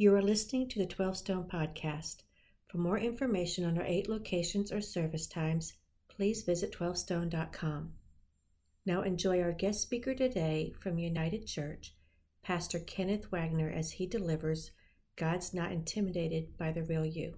You are listening to the 12 Stone Podcast. For more information on our eight locations or service times, please visit 12stone.com. Now enjoy our guest speaker today from United Church, Pastor Kenneth Wagner, as he delivers God's Not Intimidated by the Real You.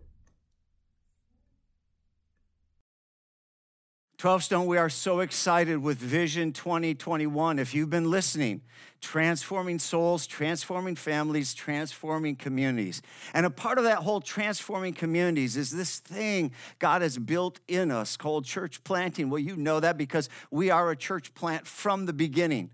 12 Stone, we are so excited with Vision 2021. If you've been listening, transforming souls, transforming families, transforming communities. And a part of that whole transforming communities is this thing God has built in us called church planting. Well, you know that because we are a church plant from the beginning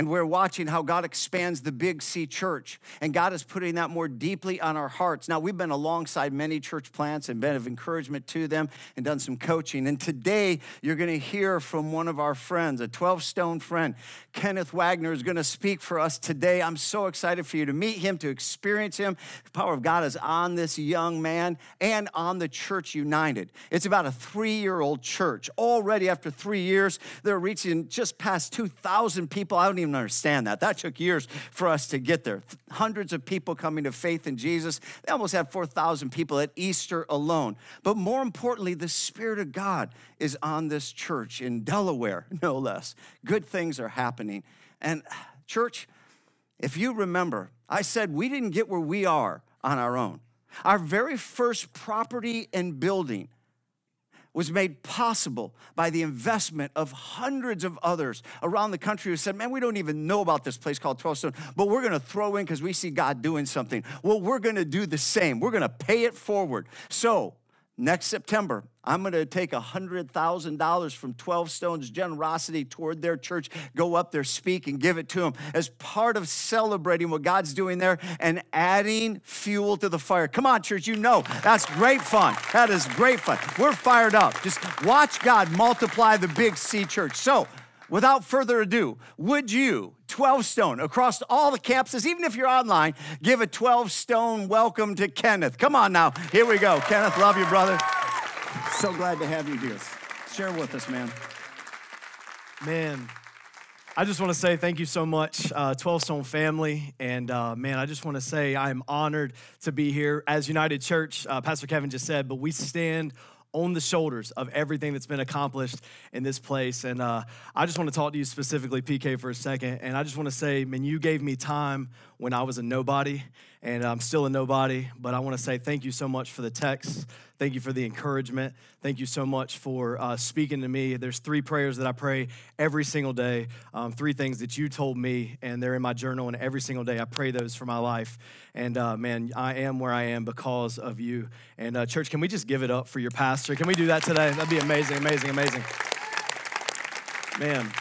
and we're watching how God expands the Big C church. And God is putting that more deeply on our hearts. Now, we've been alongside many church plants and been of encouragement to them and done some coaching. And today, you're going to hear from one of our friends, a 12 stone friend. Kenneth Wagner is going to speak for us today. I'm so excited for you to meet him, to experience him. The power of God is on this young man and on the Church United. It's about a three year old church. Already, after three years, they're reaching just past 2,000 people. I don't even understand that. That took years for us to get there. Hundreds of people coming to faith in Jesus. They almost had 4,000 people at Easter alone. But more importantly, the Spirit of God is on this church in Delaware, no less. Good things are happening. And, church, if you remember, I said we didn't get where we are on our own. Our very first property and building was made possible by the investment of hundreds of others around the country who said, Man, we don't even know about this place called 12 Stone, but we're gonna throw in because we see God doing something. Well, we're gonna do the same. We're gonna pay it forward. So, next September, I'm going to take $100,000 from 12 Stones generosity toward their church, go up there, speak, and give it to them as part of celebrating what God's doing there and adding fuel to the fire. Come on, church, you know that's great fun. That is great fun. We're fired up. Just watch God multiply the big C church. So, without further ado, would you, 12 Stone, across all the campuses, even if you're online, give a 12 Stone welcome to Kenneth? Come on now. Here we go. Kenneth, love you, brother. So glad to have you, dear. Share with us, man. Man, I just want to say thank you so much, uh, 12 Stone family. And uh, man, I just want to say I'm honored to be here as United Church. Uh, Pastor Kevin just said, but we stand on the shoulders of everything that's been accomplished in this place. And uh, I just want to talk to you specifically, PK, for a second. And I just want to say, man, you gave me time when I was a nobody, and I'm still a nobody. But I want to say thank you so much for the text. Thank you for the encouragement. Thank you so much for uh, speaking to me. There's three prayers that I pray every single day, um, three things that you told me, and they're in my journal. And every single day I pray those for my life. And uh, man, I am where I am because of you. And uh, church, can we just give it up for your pastor? Can we do that today? That'd be amazing, amazing, amazing. Man.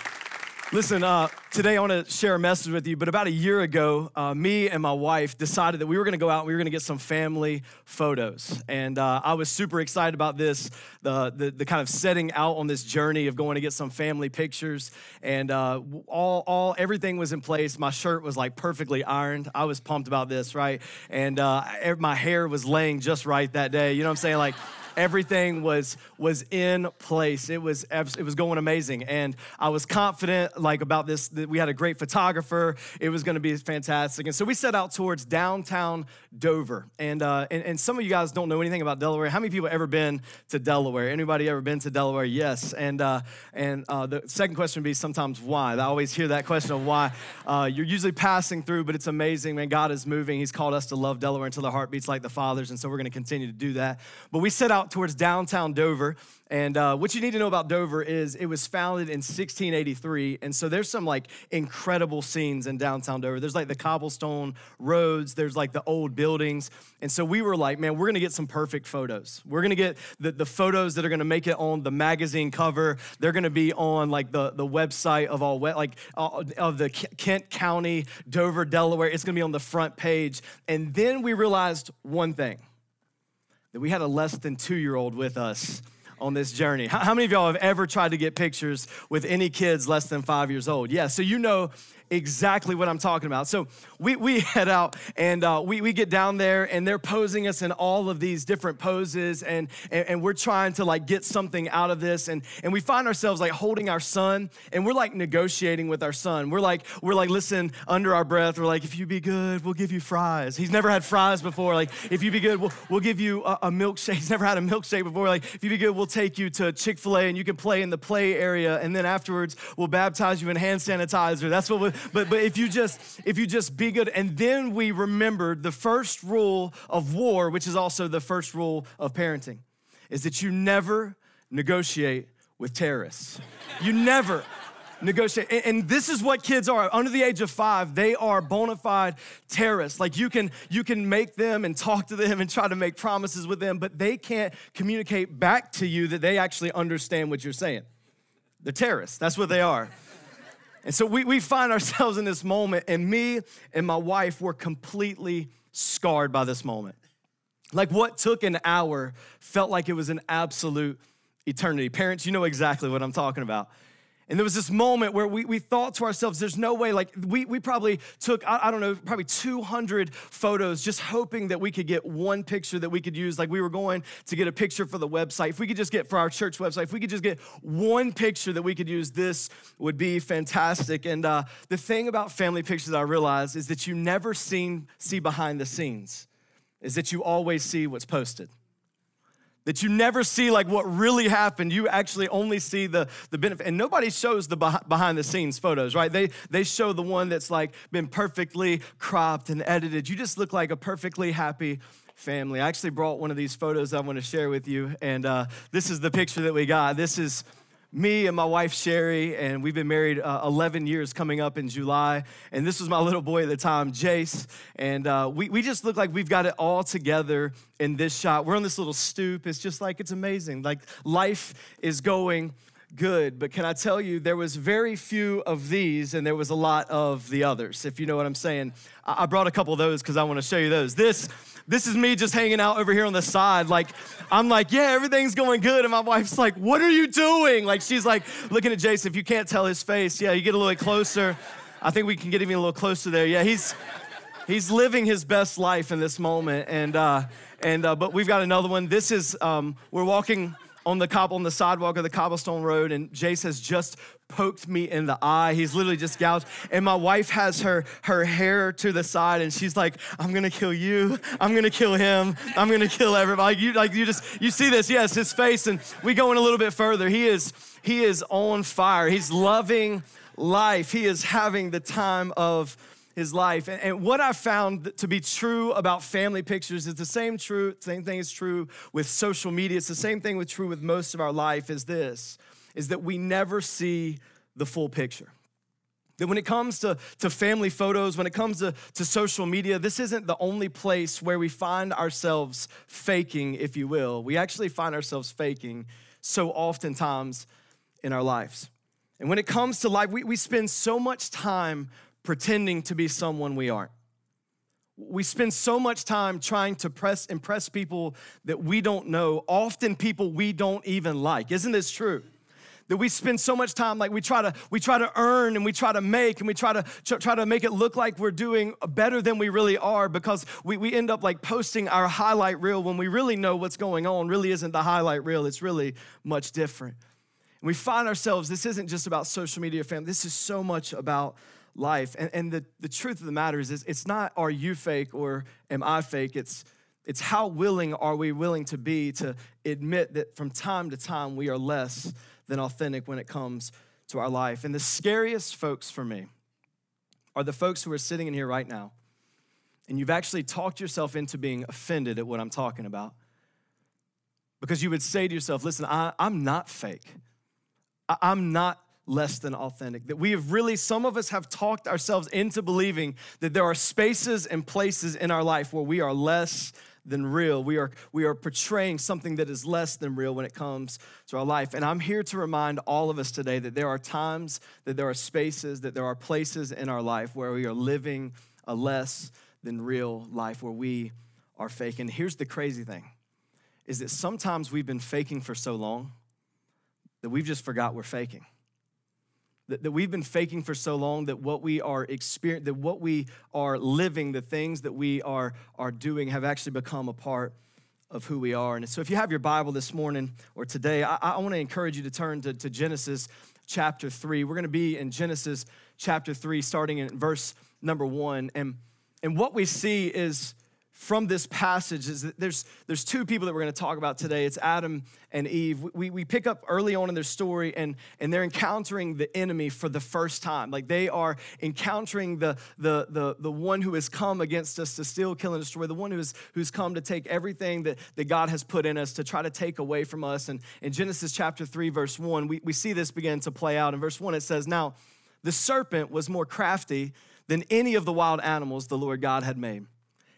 Listen, uh, today I want to share a message with you. But about a year ago, uh, me and my wife decided that we were going to go out and we were going to get some family photos. And uh, I was super excited about this, the, the, the, kind of setting out on this journey of going to get some family pictures. And uh, all, all everything was in place. My shirt was like perfectly ironed. I was pumped about this, right? And uh, my hair was laying just right that day. You know what I'm saying? Like, everything was was in place. It was it was going amazing, and I was confident like about this. We had a great photographer. It was going to be fantastic, and so we set out towards downtown Dover. And, uh, and and some of you guys don't know anything about Delaware. How many people ever been to Delaware? Anybody ever been to Delaware? Yes. And uh, and uh, the second question would be sometimes why. I always hear that question of why. Uh, you're usually passing through, but it's amazing, man. God is moving. He's called us to love Delaware until the heart beats like the Father's, and so we're going to continue to do that. But we set out towards downtown Dover. And uh, what you need to know about Dover is it was founded in 1683. And so there's some like incredible scenes in downtown Dover. There's like the cobblestone roads, there's like the old buildings. And so we were like, man, we're gonna get some perfect photos. We're gonna get the, the photos that are gonna make it on the magazine cover. They're gonna be on like the, the website of all, wet like uh, of the Kent County, Dover, Delaware. It's gonna be on the front page. And then we realized one thing that we had a less than two year old with us on this journey. How, many of y'all have ever tried to get pictures with any kids less than five years old? Yeah, so you know exactly what I'm talking about. So we, we head out and uh, we, we get down there and they're posing us in all of these different poses and, and, and, we're trying to like get something out of this. And, and we find ourselves like holding our son and we're like negotiating with our son. We're like, we're like, listen, under our breath, we're like, if you be good, we'll give you fries. He's never had fries before. Like, if you be good, we'll, we'll give you a, a milkshake. He's never had a milkshake before. Like, if you be good, we'll take you to Chick-fil-A and you can play in the play area. And then afterwards, we'll baptize you in hand sanitizer. That's what we, but, but if you just, if you just be good. And then we remembered the first rule of war, which is also the first rule of parenting, is that you never negotiate with terrorists. You never negotiate. And, this is what kids are. Under the age of five, they are bona fide terrorists. Like you can, you can make them and talk to them and try to make promises with them, but they can't communicate back to you that they actually understand what you're saying. They're terrorists. That's what they are. And so we, we find ourselves in this moment, and me and my wife were completely scarred by this moment. Like what took an hour felt like it was an absolute eternity. Parents, you know exactly what I'm talking about. And there was this moment where we, we thought to ourselves, there's no way, like, we, we probably took, I, I, don't know, probably 200 photos just hoping that we could get one picture that we could use. Like, we were going to get a picture for the website. If we could just get for our church website, if we could just get one picture that we could use, this would be fantastic. And uh, the thing about family pictures I realized is that you never seen, see behind the scenes, is that you always see what's posted that you never see like what really happened. You actually only see the, the benefit. And nobody shows the behind the scenes photos right? They, they show the one that's like been perfectly cropped and edited. You just look like a perfectly happy family. I actually brought one of these photos i want to share with you and uh, this is the picture that we got. This is me and my wife Sherry, and we've been married uh, 11 years coming up in July. And this was my little boy at the time, Jace. And uh, we, we just look like we've got it all together in this shot. We're on this little stoop. It's just like, it's amazing. Like life is going good. But can I tell you, there was very few of these, and there was a lot of the others, if you know what I'm saying. I brought a couple of those because I want to show you those. This this is me just hanging out over here on the side. Like, I'm like, yeah, everything's going good. And my wife's like, what are you doing? Like, she's like looking at Jason. If you can't tell his face, yeah, you get a little bit closer. I think we can get even a little closer there. Yeah, he's he's living his best life in this moment. And uh, and uh, but we've got another one. This is um, we're walking on the cobble on the sidewalk of the cobblestone road, and Jace has just poked me in the eye. He's literally just gouged. And my wife has her her hair to the side, and she's like, "I'm gonna kill you. I'm gonna kill him. I'm gonna kill everybody." You, like you just you see this? Yes, his face. And we go in a little bit further. He is he is on fire. He's loving life. He is having the time of his life. And, and, what I found to be true about family pictures is the same true, same thing is true with social media. It's the same thing with true with most of our life is this, is that we never see the full picture. That when it comes to, to family photos, when it comes to, to social media, this isn't the only place where we find ourselves faking, if you will. We actually find ourselves faking so oftentimes in our lives. And when it comes to life, we, we spend so much time pretending to be someone we aren't. We spend so much time trying to press, impress people that we don't know, often people we don't even like. Isn't this true? that we spend so much time like we try to we try to earn and we try to make and we try to try to make it look like we're doing better than we really are because we, we end up like posting our highlight reel when we really know what's going on really isn't the highlight reel it's really much different and we find ourselves this isn't just about social media family this is so much about life. And, and the, the truth of the matter is, is, it's not are you fake or am I fake? It's, it's how willing are we willing to be to admit that from time to time we are less than authentic when it comes to our life. And the scariest folks for me are the folks who are sitting in here right now and you've actually talked yourself into being offended at what I'm talking about. Because you would say to yourself, listen, I, am not fake. I, I'm not less than authentic. That we have really, some of us have talked ourselves into believing that there are spaces and places in our life where we are less than real. We are, we are portraying something that is less than real when it comes to our life. And I'm here to remind all of us today that there are times, that there are spaces, that there are places in our life where we are living a less than real life, where we are faking. here's the crazy thing is that sometimes we've been faking for so long that we've just forgot we're faking that, that we've been faking for so long that what we are experiencing, that what we are living, the things that we are, are doing have actually become a part of who we are. And so if you have your Bible this morning or today, I, I want to encourage you to turn to, to Genesis chapter 3. We're going to be in Genesis chapter 3, starting in verse number 1. And, and what we see is from this passage is that there's, there's two people that we're going to talk about today. It's Adam and Eve. We, we pick up early on in their story, and, and they're encountering the enemy for the first time. Like they are encountering the, the, the, the one who has come against us to steal, kill, and destroy, the one who's, who's come to take everything that, that God has put in us to try to take away from us. And in Genesis chapter 3, verse 1, we, we see this begin to play out. In verse 1, it says, Now the serpent was more crafty than any of the wild animals the Lord God had made.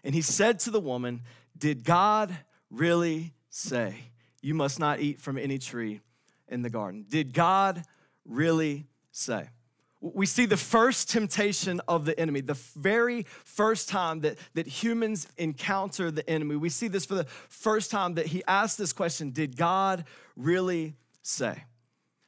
And he said to the woman, Did God really say, You must not eat from any tree in the garden? Did God really say? We see the first temptation of the enemy, the very first time that, that humans encounter the enemy. We see this for the first time that he asked this question Did God really say?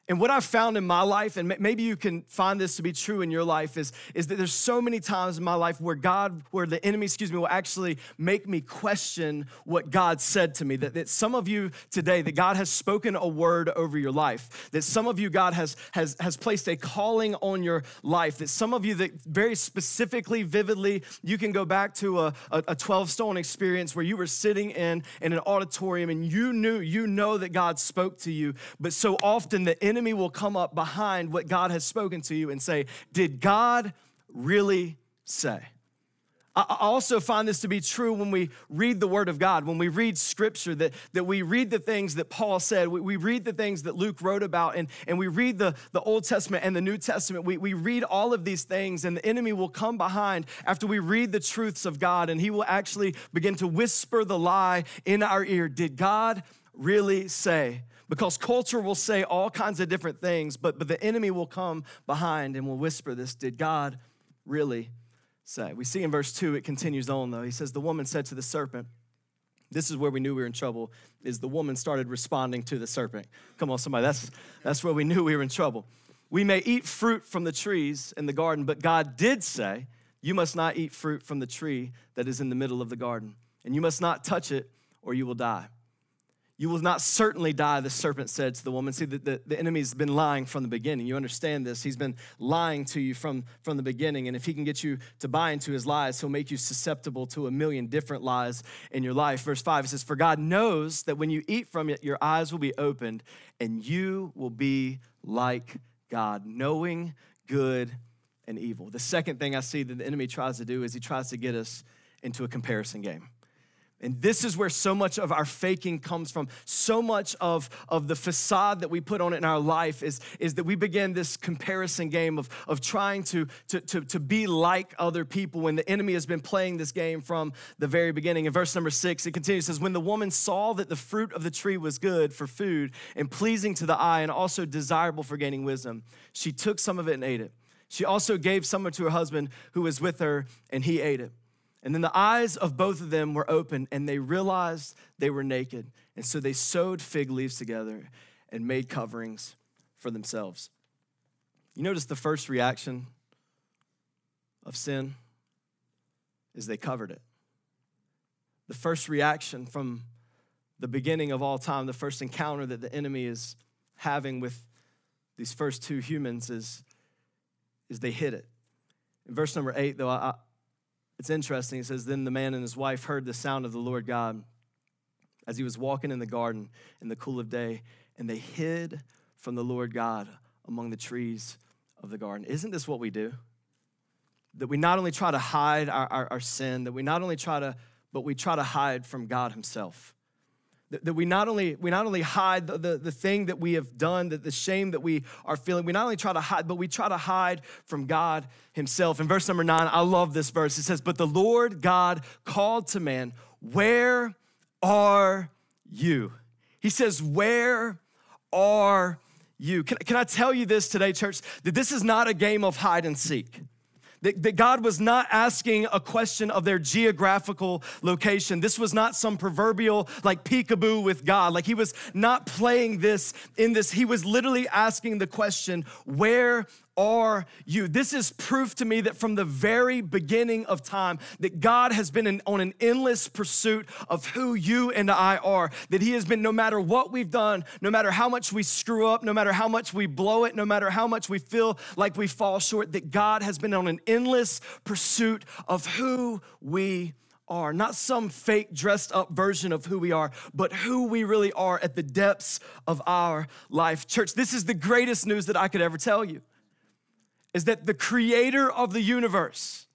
And what I've found in my life, and maybe you can find this to be true in your life, is, is that there's so many times in my life where God, where the enemy, excuse me, will actually make me question what God said to me. That, that some of you today, that God has spoken a word over your life. That some of you, God has, has, has placed a calling on your life. That some of you, that very specifically, vividly, you can go back to a, a 12 stone experience where you were sitting in, in an auditorium and you knew, you know that God spoke to you. But so often the enemy will come up behind what God has spoken to you and say, Did God really say? I also find this to be true when we read the Word of God, when we read Scripture, that, that we read the things that Paul said, we, we read the things that Luke wrote about, and, and we read the, the Old Testament and the New Testament. We, we read all of these things, and the enemy will come behind after we read the truths of God, and he will actually begin to whisper the lie in our ear. Did God really say? because culture will say all kinds of different things, but, but the enemy will come behind and will whisper this Did God really say? We see in verse 2, it continues on though. He says, The woman said to the serpent, this is where we knew we were in trouble is the woman started responding to the serpent come on somebody that's that's where we knew we were in trouble we may eat fruit from the trees in the garden but god did say you must not eat fruit from the tree that is in the middle of the garden and you must not touch it or you will die you will not certainly die, the serpent said to the woman. See, the, the, the, enemy's been lying from the beginning. You understand this. He's been lying to you from, from the beginning. And if he can get you to buy into his lies, he'll make you susceptible to a million different lies in your life. Verse 5, it says, For God knows that when you eat from it, your eyes will be opened, and you will be like God, knowing good and evil. The second thing I see that the enemy tries to do is he tries to get us into a comparison game. And this is where so much of our faking comes from. So much of, of the facade that we put on it in our life is, is that we begin this comparison game of, of trying to, to, to, to be like other people when the enemy has been playing this game from the very beginning. In verse number six, it continues, says, When the woman saw that the fruit of the tree was good for food and pleasing to the eye and also desirable for gaining wisdom, she took some of it and ate it. She also gave some to her husband who was with her, and he ate it. And then the eyes of both of them were open, and they realized they were naked. And so they sewed fig leaves together and made coverings for themselves. You notice the first reaction of sin is they covered it. The first reaction from the beginning of all time, the first encounter that the enemy is having with these first two humans is, is they hid it. In verse number eight, though, I, it's interesting. It says, Then the man and his wife heard the sound of the Lord God as he was walking in the garden in the cool of day, and they hid from the Lord God among the trees of the garden. Isn't this what we do? That we not only try to hide our, our, our sin, that we not only try to, but we try to hide from God Himself that, we not only we not only hide the, the, the, thing that we have done that the shame that we are feeling we not only try to hide but we try to hide from god himself. In verse number nine i love this verse. It says but the lord god called to man where are you he says where are you? Can, can i tell you this today church? That this is not a game of hide and seek that, that God was not asking a question of their geographical location. This was not some proverbial like peekaboo with God. Like he was not playing this in this. He was literally asking the question, Where are you? This is proof to me that from the very beginning of time, that God has been in, on an endless pursuit of who you and I are. That He has been, no matter what we've done, no matter how much we screw up, no matter how much we blow it, no matter how much we feel like we fall short, that God has been on an endless pursuit of who we are. Not some fake dressed up version of who we are, but who we really are at the depths of our life. Church, this is the greatest news that I could ever tell you is that the creator of the universe,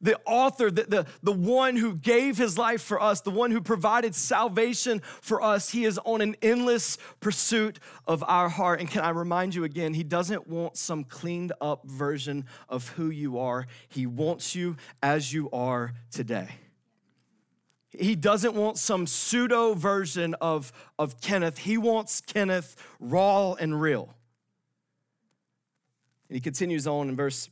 the author, the, the, the one who gave his life for us, the one who provided salvation for us, he is on an endless pursuit of our heart. And can I remind you again, he doesn't want some cleaned up version of who you are, he wants you as you are today. He doesn't want some pseudo version of, of Kenneth. He wants Kenneth raw and real. And he continues on in verse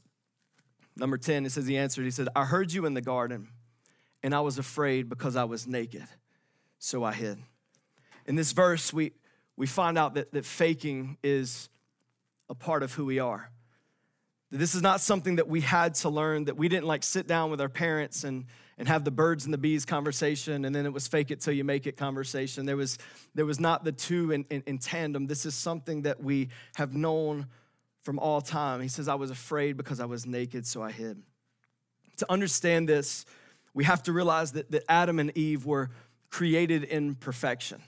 number 10. It says, He answered, He said, I heard you in the garden, and I was afraid because I was naked, so I hid. In this verse, we, we find out that, that faking is a part of who we are. This is not something that we had to learn, that we didn't like sit down with our parents and, and have the birds and the bees conversation, and then it was fake it till you make it conversation. There was, there was not the two in, in, in tandem. This is something that we have known from all time. He says, I was afraid because I was naked, so I hid. To understand this, we have to realize that, that Adam and Eve were created in perfection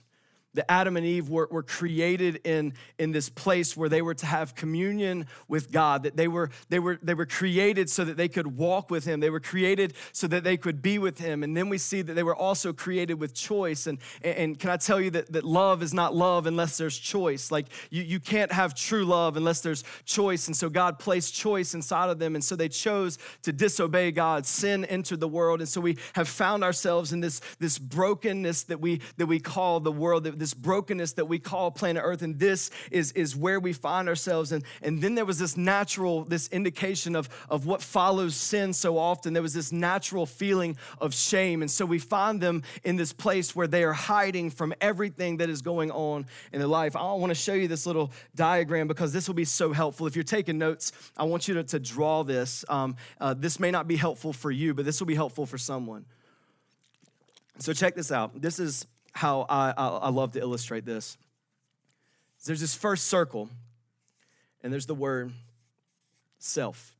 that Adam and Eve were, were created in, in this place where they were to have communion with God, that they were, they, were, they were created so that they could walk with Him. They were created so that they could be with Him. And then we see that they were also created with choice. And, and can I tell you that, that love is not love unless there's choice? Like you, you can't have true love unless there's choice. And so God placed choice inside of them. And so they chose to disobey God. Sin entered the world. And so we have found ourselves in this, this brokenness that we, that we call the world. This brokenness that we call planet Earth, and this is, is where we find ourselves. And, and then there was this natural, this indication of, of what follows sin so often. There was this natural feeling of shame. And so we find them in this place where they are hiding from everything that is going on in their life. I want to show you this little diagram because this will be so helpful. If you're taking notes, I want you to, to draw this. Um, uh, this may not be helpful for you, but this will be helpful for someone. So check this out. This is how I, I, I love to illustrate this. There's this first circle, and there's the word self.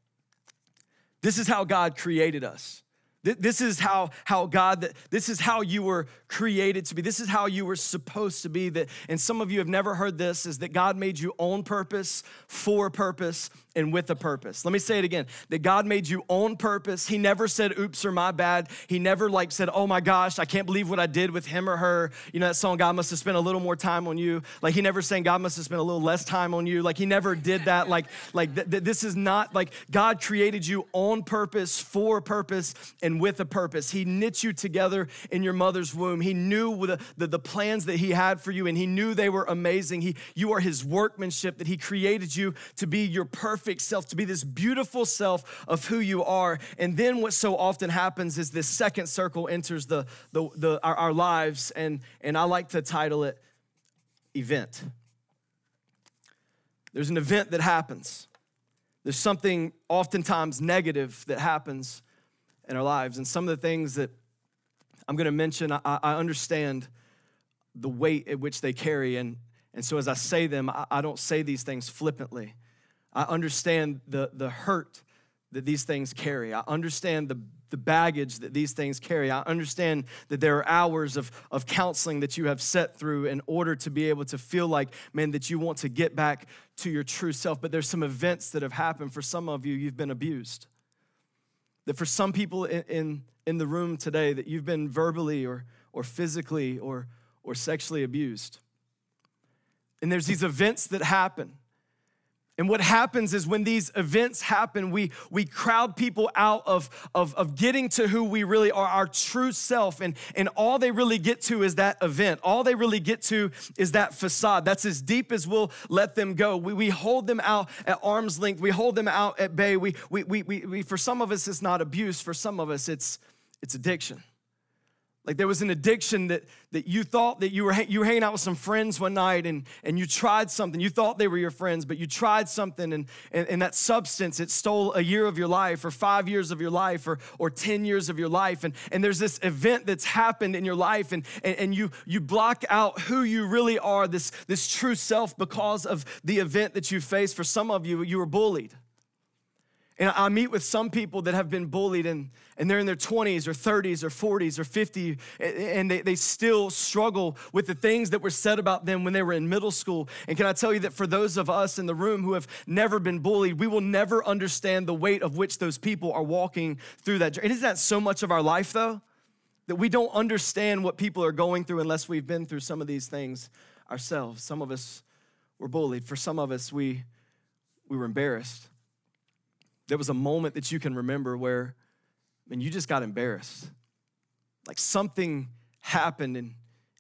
This is how God created us. This is how, how God, this is how you were created to be. This is how you were supposed to be. That, and some of you have never heard this, is that God made you on purpose, for purpose, and with a purpose. Let me say it again. That God made you on purpose. He never said, oops or my bad. He never like said, oh my gosh, I can't believe what I did with him or her. You know that song, God must have spent a little more time on you. Like he never saying God must have spent a little less time on you. Like he never did that. Like, like th- th- this is not like God created you on purpose, for a purpose, and with a purpose. He knit you together in your mother's womb. He knew the, the, the, plans that He had for you, and He knew they were amazing. He, you are His workmanship, that He created you to be your perfect self, to be this beautiful self of who you are. And then what so often happens is this second circle enters the, the, the our, our lives, and, and I like to title it Event. There's an event that happens. There's something oftentimes negative that happens in our lives. And some of the things that I'm going to mention, I, I, understand the weight at which they carry. And, and so as I say them, I, I don't say these things flippantly. I understand the, the hurt that these things carry. I understand the, the baggage that these things carry. I understand that there are hours of, of counseling that you have set through in order to be able to feel like, man, that you want to get back to your true self. But there's some events that have happened. For some of you, you've been abused. That for some people in, in, in the room today, that you've been verbally or, or physically or, or sexually abused. And there's these events that happen. And what happens is when these events happen, we, we crowd people out of, of, of getting to who we really are, our true self. And, and all they really get to is that event. All they really get to is that facade. That's as deep as we'll let them go. We, we hold them out at arm's length. We hold them out at bay. We, we, we, we, we, for some of us, it's not abuse. For some of us, it's, it's addiction. Like there was an addiction that, that you thought that you were, you were hanging out with some friends one night and, and you tried something. You thought they were your friends, but you tried something and, and, and that substance, it stole a year of your life or five years of your life or, or 10 years of your life. And, and there's this event that's happened in your life and, and, and you, you block out who you really are, this, this true self because of the event that you faced. For some of you, you were bullied. And I meet with some people that have been bullied and, and they're in their 20s or 30s or 40s or 50 and they, they still struggle with the things that were said about them when they were in middle school. And can I tell you that for those of us in the room who have never been bullied, we will never understand the weight of which those people are walking through that. And isn't that so much of our life though? That we don't understand what people are going through unless we've been through some of these things ourselves. Some of us were bullied. For some of us, we, we were embarrassed there was a moment that you can remember where, and you just got embarrassed. Like something happened, and,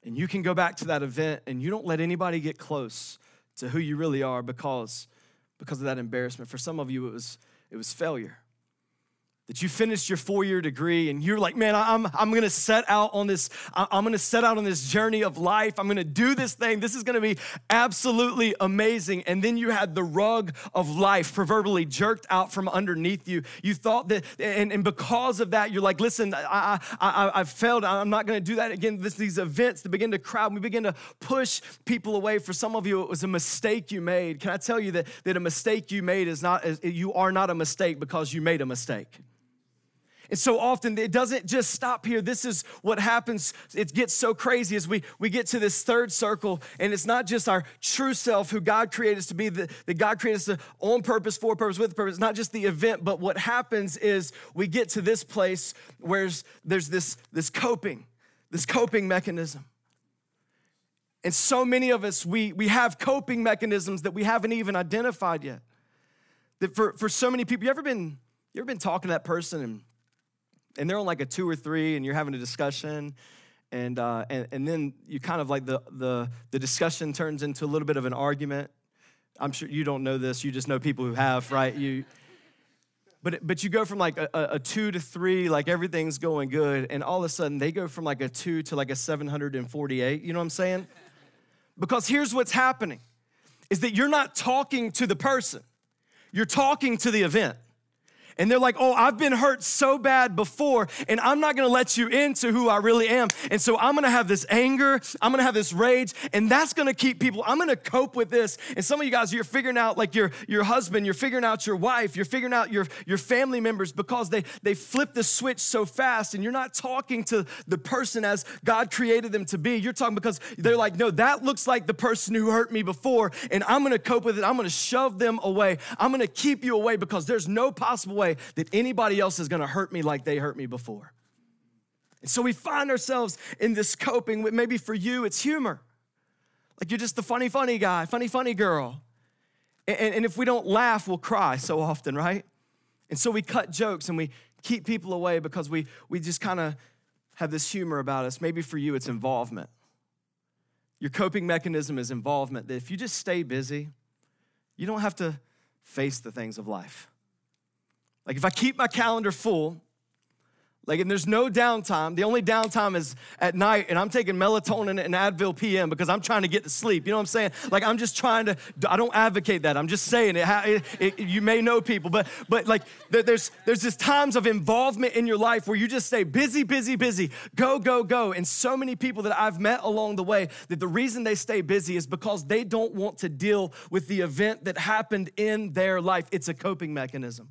and you can go back to that event and you don't let anybody get close to who you really are because, because of that embarrassment. For some of you, it was, it was failure that you finished your four-year degree and you're like man i'm, I'm gonna set out on this i'm gonna set out on this journey of life. I'm gonna do this thing. This is gonna be absolutely amazing. And then you had the rug of life proverbially jerked out from underneath you. You thought that and, and because of that you're like listen i i, I have failed. I'm not gonna do that again. This, these events that begin to crowd we begin to push people away. For some of you it was a mistake you made. Can i tell you that, that a mistake you made is not you are not a mistake because you made a mistake and so often it doesn't just stop here. This is what happens. It gets so crazy as we, we get to this third circle, and it's not just our true self who God created us to be, that, that God created us to, on purpose, for purpose, with purpose. It's not just the event, but what happens is we get to this place where there's this, this coping, this coping mechanism. And so many of us, we, we have coping mechanisms that we haven't even identified yet. That for, for so many people, you ever been, you ever been talking to that person and and they're on like a two or three and you're having a discussion and, uh, and, and then you kind of like the, the, the discussion turns into a little bit of an argument. I'm sure you don't know this you just know people who have right? You but, but you go from like a, a, two to three like everything's going good and all of a sudden they go from like a two to like a 748 you know what i'm saying? Because here's what's happening is that you're not talking to the person you're talking to the event and they're like, oh, I've been hurt so bad before, and I'm not gonna let you into who I really am. And so I'm gonna have this anger, I'm gonna have this rage, and that's gonna keep people, I'm gonna cope with this. And some of you guys, you're figuring out like your, your husband, you're figuring out your wife, you're figuring out your, your family members because they, they flip the switch so fast, and you're not talking to the person as God created them to be. You're talking because they're like, no, that looks like the person who hurt me before, and I'm gonna cope with it. I'm gonna shove them away. I'm gonna keep you away because there's no possible way way that anybody else is gonna hurt me like they hurt me before. And so we find ourselves in this coping. Maybe for you, it's humor. Like you're just the funny, funny guy, funny, funny girl. And, and if we don't laugh, we'll cry so often, right? And so we cut jokes and we keep people away because we, we just kind of have this humor about us. Maybe for you, it's involvement. Your coping mechanism is involvement, that if you just stay busy, you don't have to face the things of life. Like if I keep my calendar full, like, and there's no downtime. The only downtime is at night, and I'm taking melatonin and Advil PM because I'm trying to get to sleep. You know what I'm saying? Like, I'm just trying to. I don't advocate that. I'm just saying it. it, it you may know people, but but like, there's there's just times of involvement in your life where you just stay busy, busy, busy, go, go, go. And so many people that I've met along the way that the reason they stay busy is because they don't want to deal with the event that happened in their life. It's a coping mechanism.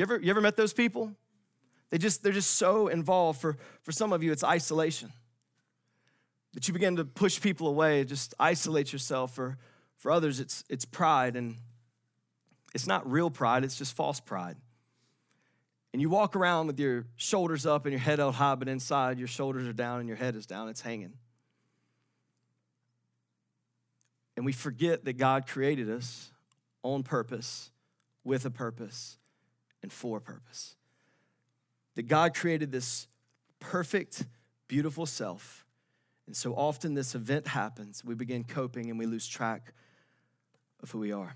You ever, you ever met those people? They just, they're just so involved. For, for some of you, it's isolation. That you begin to push people away, just isolate yourself. For, for others, it's, it's pride. And it's not real pride, it's just false pride. And you walk around with your shoulders up and your head held high, but inside your shoulders are down and your head is down, it's hanging. And we forget that God created us on purpose, with a purpose and for a purpose. That God created this perfect, beautiful self. And so often this event happens, we begin coping and we lose track of who we are.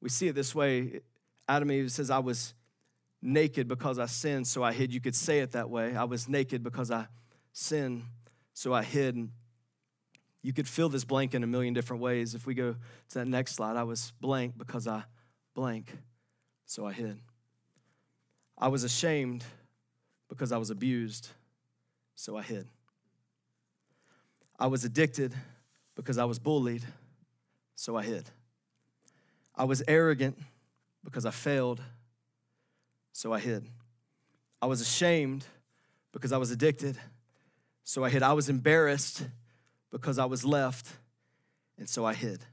We see it this way Adam Eve says, I was naked because I sinned, so I hid. You could say it that way. I was naked because I sinned, so I hid. You could fill this blank in a million different ways. If we go to that next slide, I was blank because I blank, so I hid. I was ashamed because I was abused, so I hid. I was addicted because I was bullied, so I hid. I was arrogant because I failed, so I hid. I was ashamed because I was addicted, so I hid. I was embarrassed because I was left, and so I hid.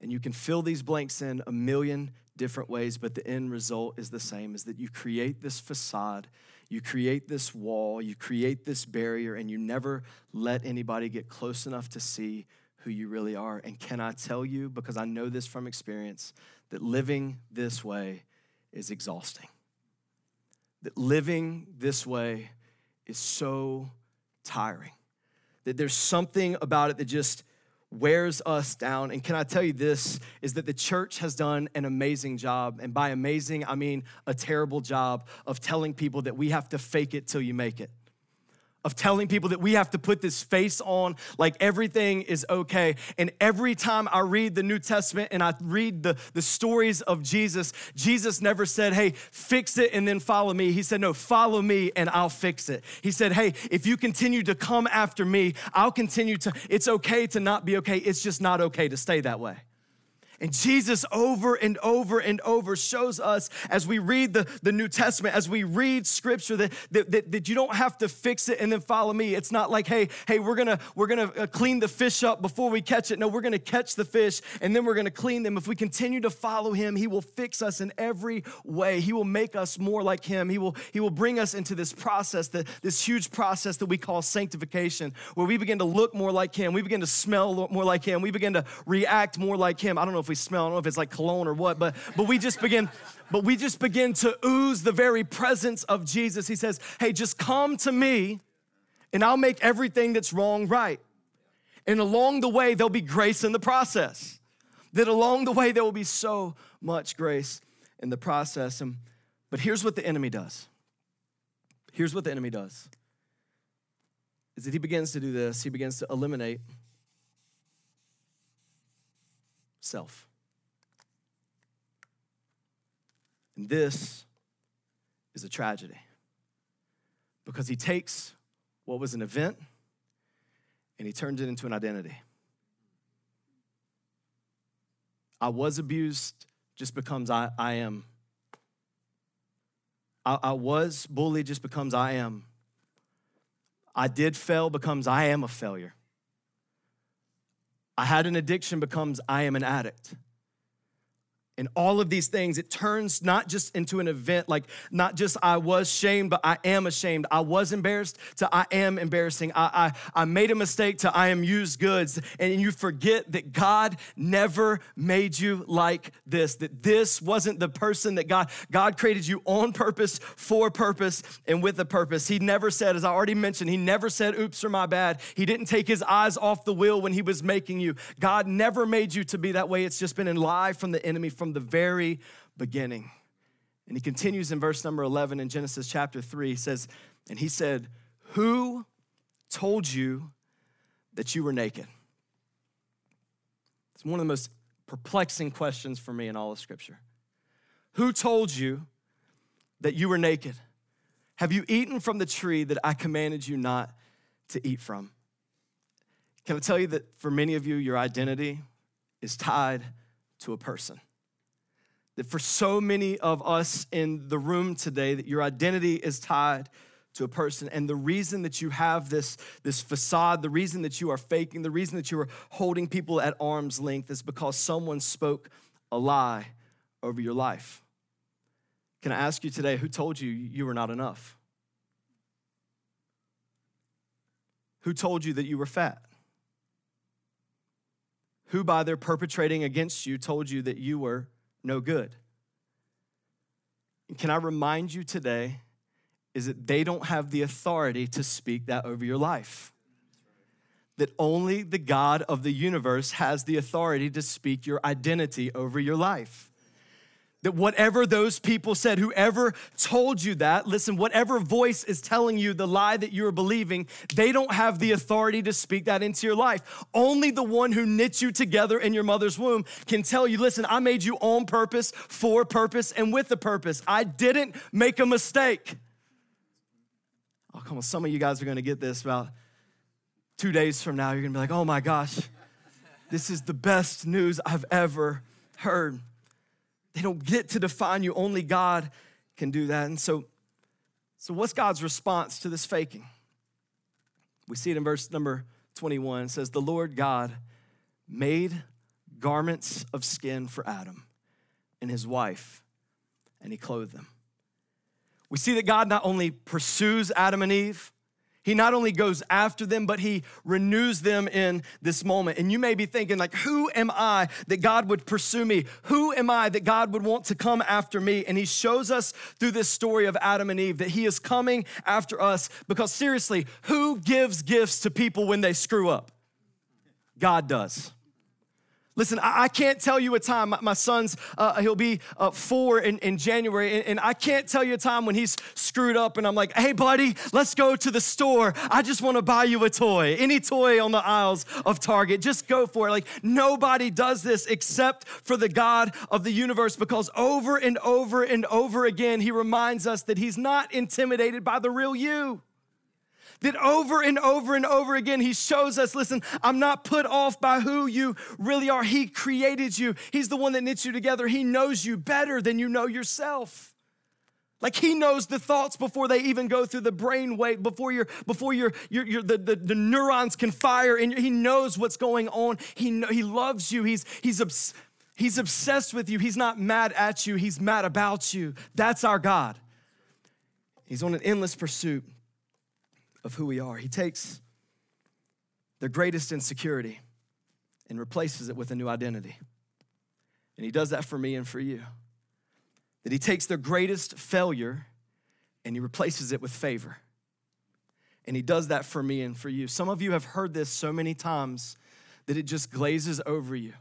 And you can fill these blanks in a million different ways, but the end result is the same is that you create this facade, you create this wall, you create this barrier, and you never let anybody get close enough to see who you really are. And can I tell you, because I know this from experience, that living this way is exhausting. That living this way is so tiring. That there's something about it that just wears us down. And can I tell you this is that the church has done an amazing job. And by amazing, I mean a terrible job of telling people that we have to fake it till you make it of telling people that we have to put this face on like everything is okay. And every time I read the New Testament and I read the, the stories of Jesus, Jesus never said, hey, fix it and then follow me. He said, no, follow me and I'll fix it. He said, hey, if you continue to come after me, I'll continue to, it's okay to not be okay. It's just not okay to stay that way. And Jesus over and over and over shows us as we read the, the New Testament, as we read scripture, that, that, that, that, you don't have to fix it and then follow me. It's not like, hey, hey, we're gonna, we're gonna uh, clean the fish up before we catch it. No, we're gonna catch the fish and then we're gonna clean them. If we continue to follow him, he will fix us in every way. He will make us more like him. He will, he will bring us into this process, that, this huge process that we call sanctification, where we begin to look more like him. We begin to smell more like him. We begin to react more like him. I don't know if we smell, I don't know if it's like cologne or what, but but we just begin, but we just begin to ooze the very presence of Jesus. He says, Hey, just come to me, and I'll make everything that's wrong right. And along the way, there'll be grace in the process. That along the way, there will be so much grace in the process. And, but here's what the enemy does. Here's what the enemy does is that he begins to do this. He begins to eliminate self. And this is a tragedy because he takes what was an event and he turns it into an identity. I was abused just becomes I, I am. I, I was bullied just becomes I am. I did fail becomes I am a failure. I had an addiction becomes I am an addict and all of these things, it turns not just into an event, like not just I was shamed, but I am ashamed. I was embarrassed to I am embarrassing. I, I, I made a mistake to I am used goods. And you forget that God never made you like this, that this wasn't the person that God, God created you on purpose, for purpose, and with a purpose. He never said, as I already mentioned, he never said, oops, or my bad. He didn't take his eyes off the wheel when he was making you. God never made you to be that way. It's just been in lie from the enemy, from from the very beginning. And he continues in verse number 11 in Genesis chapter 3. He says, And he said, Who told you that you were naked? It's one of the most perplexing questions for me in all of Scripture. Who told you that you were naked? Have you eaten from the tree that I commanded you not to eat from? Can I tell you that for many of you, your identity is tied to a person? That for so many of us in the room today that your identity is tied to a person. And the reason that you have this, this facade the reason that you are faking the reason that you are holding people at arm's length is because someone spoke a lie over your life. Can i ask you today who told you you were not enough? Who told you that you were fat? Who by their perpetrating against you told you that you were no good. And can I remind you today is that they don't have the authority to speak that over your life. That only the God of the universe has the authority to speak your identity over your life that whatever those people said, whoever told you that, listen, whatever voice is telling you the lie that you're believing, they don't have the authority to speak that into your life. Only the one who knit you together in your mother's womb can tell you, listen, I made you on purpose, for purpose, and with a purpose. I didn't make a mistake. Oh, come on, some of you guys are gonna get this about two days from now. You're gonna be like, oh my gosh, this is the best news I've ever heard. They don't get to define you. Only God can do that. And so, so what's God's response to this faking? We see it in verse number 21. It says, The Lord God made garments of skin for Adam and his wife, and he clothed them. We see that God not only pursues Adam and Eve, he not only goes after them, but he renews them in this moment. And you may be thinking, like, who am I that God would pursue me? Who am I that God would want to come after me? And he shows us through this story of Adam and Eve that he is coming after us because seriously, who gives gifts to people when they screw up? God does. Listen, I, can't tell you a time. My, son's, uh, he'll be uh, four in, in January, and, and, I can't tell you a time when he's screwed up and I'm like, hey, buddy, let's go to the store. I just want to buy you a toy. Any toy on the aisles of Target, just go for it. Like, nobody does this except for the God of the universe because over and over and over again, he reminds us that he's not intimidated by the real you. That over and over and over again, he shows us listen, I'm not put off by who you really are. He created you, he's the one that knits you together. He knows you better than you know yourself. Like he knows the thoughts before they even go through the brain wave, before your before your, your, your the, the, the, neurons can fire, and he knows what's going on. He know, he loves you. He's he's obs- he's obsessed with you. He's not mad at you. He's mad about you. That's our God. He's on an endless pursuit of who we are. He takes their greatest insecurity and replaces it with a new identity. And he does that for me and for you. That he takes their greatest failure and he replaces it with favor. And he does that for me and for you. Some of you have heard this so many times that it just glazes over you.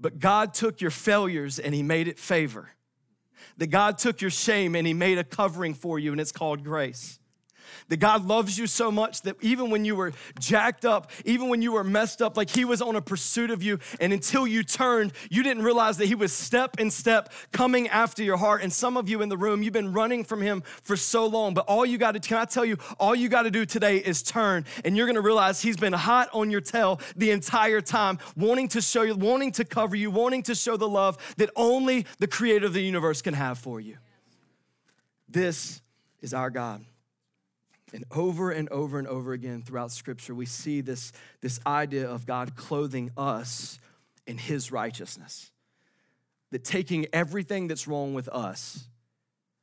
But God took your failures and he made it favor. That God took your shame and he made a covering for you, and it's called grace. That God loves you so much that even when you were jacked up, even when you were messed up, like He was on a pursuit of you, and until you turned, you didn't realize that He was step in step coming after your heart. And some of you in the room, you've been running from Him for so long, but all you got to, can I tell you, all you got to do today is turn, and you're gonna realize He's been hot on your tail the entire time, wanting to show you, wanting to cover you, wanting to show the love that only the Creator of the universe can have for you. This is our God. And over and over and over again throughout Scripture, we see this, this idea of God clothing us in His righteousness. That taking everything that's wrong with us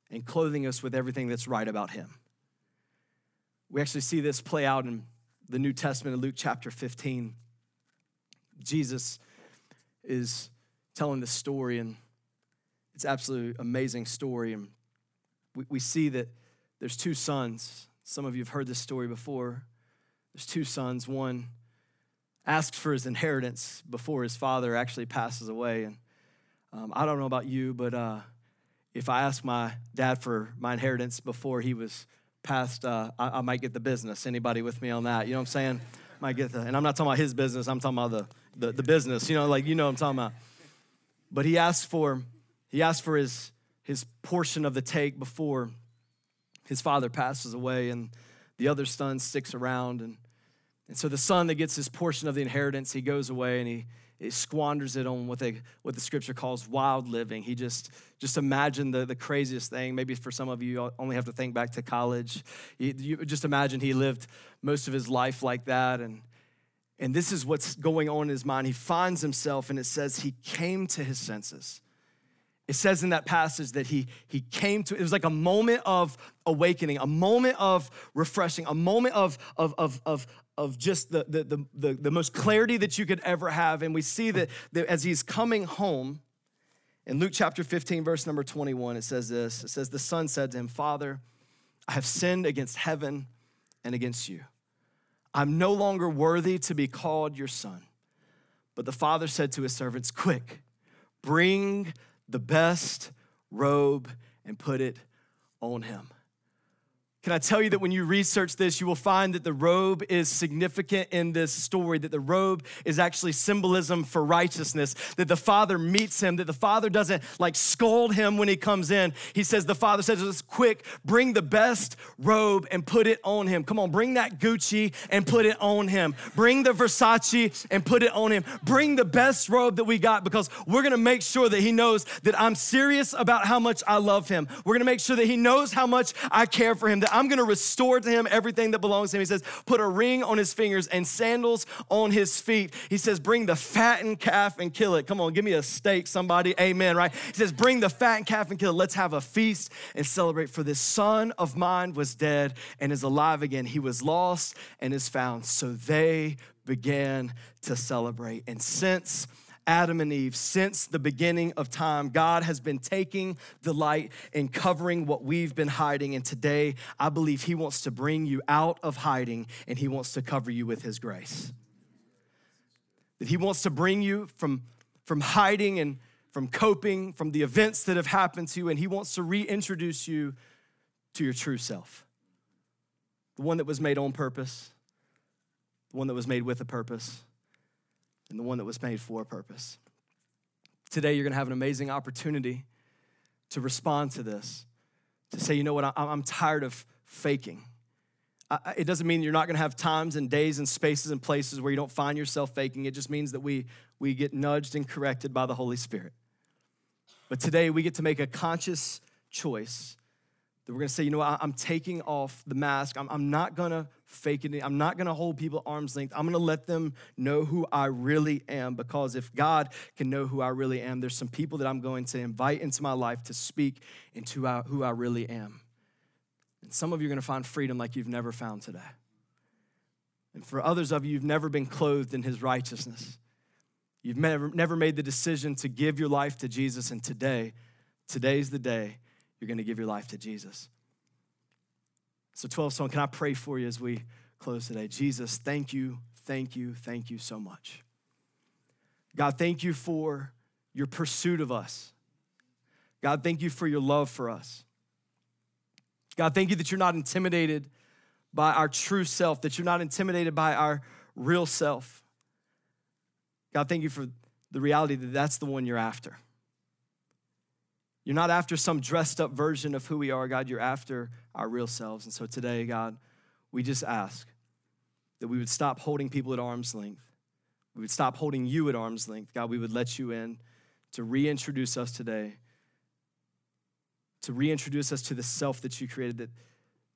and clothing us with everything that's right about Him. We actually see this play out in the New Testament in Luke chapter 15. Jesus is telling this story, and it's absolutely amazing story. And we, we see that there's two sons some of you have heard this story before. There's two sons. One asks for his inheritance before his father actually passes away. And um, I don't know about you, but uh, if I ask my dad for my inheritance before he was passed, uh, I, I, might get the business. Anybody with me on that? You know what I'm saying? might get the, and I'm not talking about his business. I'm talking about the, the, the business. You know, like you know what I'm talking about. But he asked for he asked for his his portion of the take before his father passes away and the other son sticks around. And, and so the son that gets his portion of the inheritance he goes away and he, he squanders it on what they what the scripture calls wild living. He just just imagine the, the craziest thing. Maybe for some of you only have to think back to college. You, you just imagine he lived most of his life like that. And and this is what's going on in his mind. He finds himself and it says he came to his senses it says in that passage that he, he came to, it was like a moment of awakening, a moment of refreshing, a moment of, of, of, of, of just the, the, the, the, most clarity that you could ever have. And we see that, that as he's coming home, in Luke chapter 15, verse number 21, it says this It says, The son said to him, Father, I have sinned against heaven and against you. I'm no longer worthy to be called your son. But the father said to his servants, Quick, bring the best robe and put it on him. Can I tell you that when you research this, you will find that the robe is significant in this story, that the robe is actually symbolism for righteousness, that the father meets him, that the father doesn't like scold him when he comes in. He says, The father says, Quick, bring the best robe and put it on him. Come on, bring that Gucci and put it on him. Bring the Versace and put it on him. Bring the best robe that we got because we're gonna make sure that he knows that I'm serious about how much I love him. We're gonna make sure that he knows how much I care for him, that I'm going to restore to him everything that belongs to him. He says, put a ring on his fingers and sandals on his feet. He says, bring the fattened calf and kill it. Come on, give me a steak, somebody. Amen, right? He says, bring the fattened calf and kill it. Let's have a feast and celebrate. For this son of mine was dead and is alive again. He was lost and is found. So they began to celebrate. And since Adam and Eve, since the beginning of time, God has been taking delight in covering what we've been hiding. And today, I believe He wants to bring you out of hiding and He wants to cover you with His grace. That He wants to bring you from, from hiding and from coping, from the events that have happened to you, and He wants to reintroduce you to your true self. The one that was made on purpose, the one that was made with a purpose and the one that was made for a purpose. Today, you're gonna have an amazing opportunity to respond to this, to say, you know what, I'm tired of faking. It doesn't mean you're not gonna have times and days and spaces and places where you don't find yourself faking. It just means that we, we get nudged and corrected by the Holy Spirit. But today, we get to make a conscious choice that we're gonna say, you know what, I'm taking off the mask. I'm, I'm not gonna fake it. I'm not gonna hold people arm's length. I'm gonna let them know who I really am because if God can know who I really am, there's some people that I'm going to invite into my life to speak into uh, who I really am. And some of you are gonna find freedom like you've never found today. And for others of you, you've never been clothed in his righteousness. You've never, never made the decision to give your life to Jesus, and today, today's the day you're going to give your life to Jesus. So, 12 Stone, can I pray for you as we close today? Jesus, thank you, thank you, thank you so much. God, thank you for your pursuit of us. God, thank you for your love for us. God, thank you that you're not intimidated by our true self, that you're not intimidated by our real self. God, thank you for the reality that that's the one you're after. You're not after some dressed up version of who we are, God. You're after our real selves. And so today, God, we just ask that we would stop holding people at arm's length. We would stop holding you at arm's length. God, we would let you in to reintroduce us today, to reintroduce us to the self that you created, that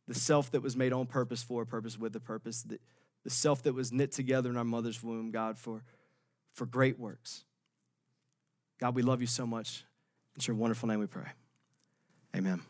the self that was made on purpose for a purpose with a purpose, the, the self that was knit together in our mother's womb, God, for, for great works. God, we love you so much. It's your wonderful name we pray. Amen.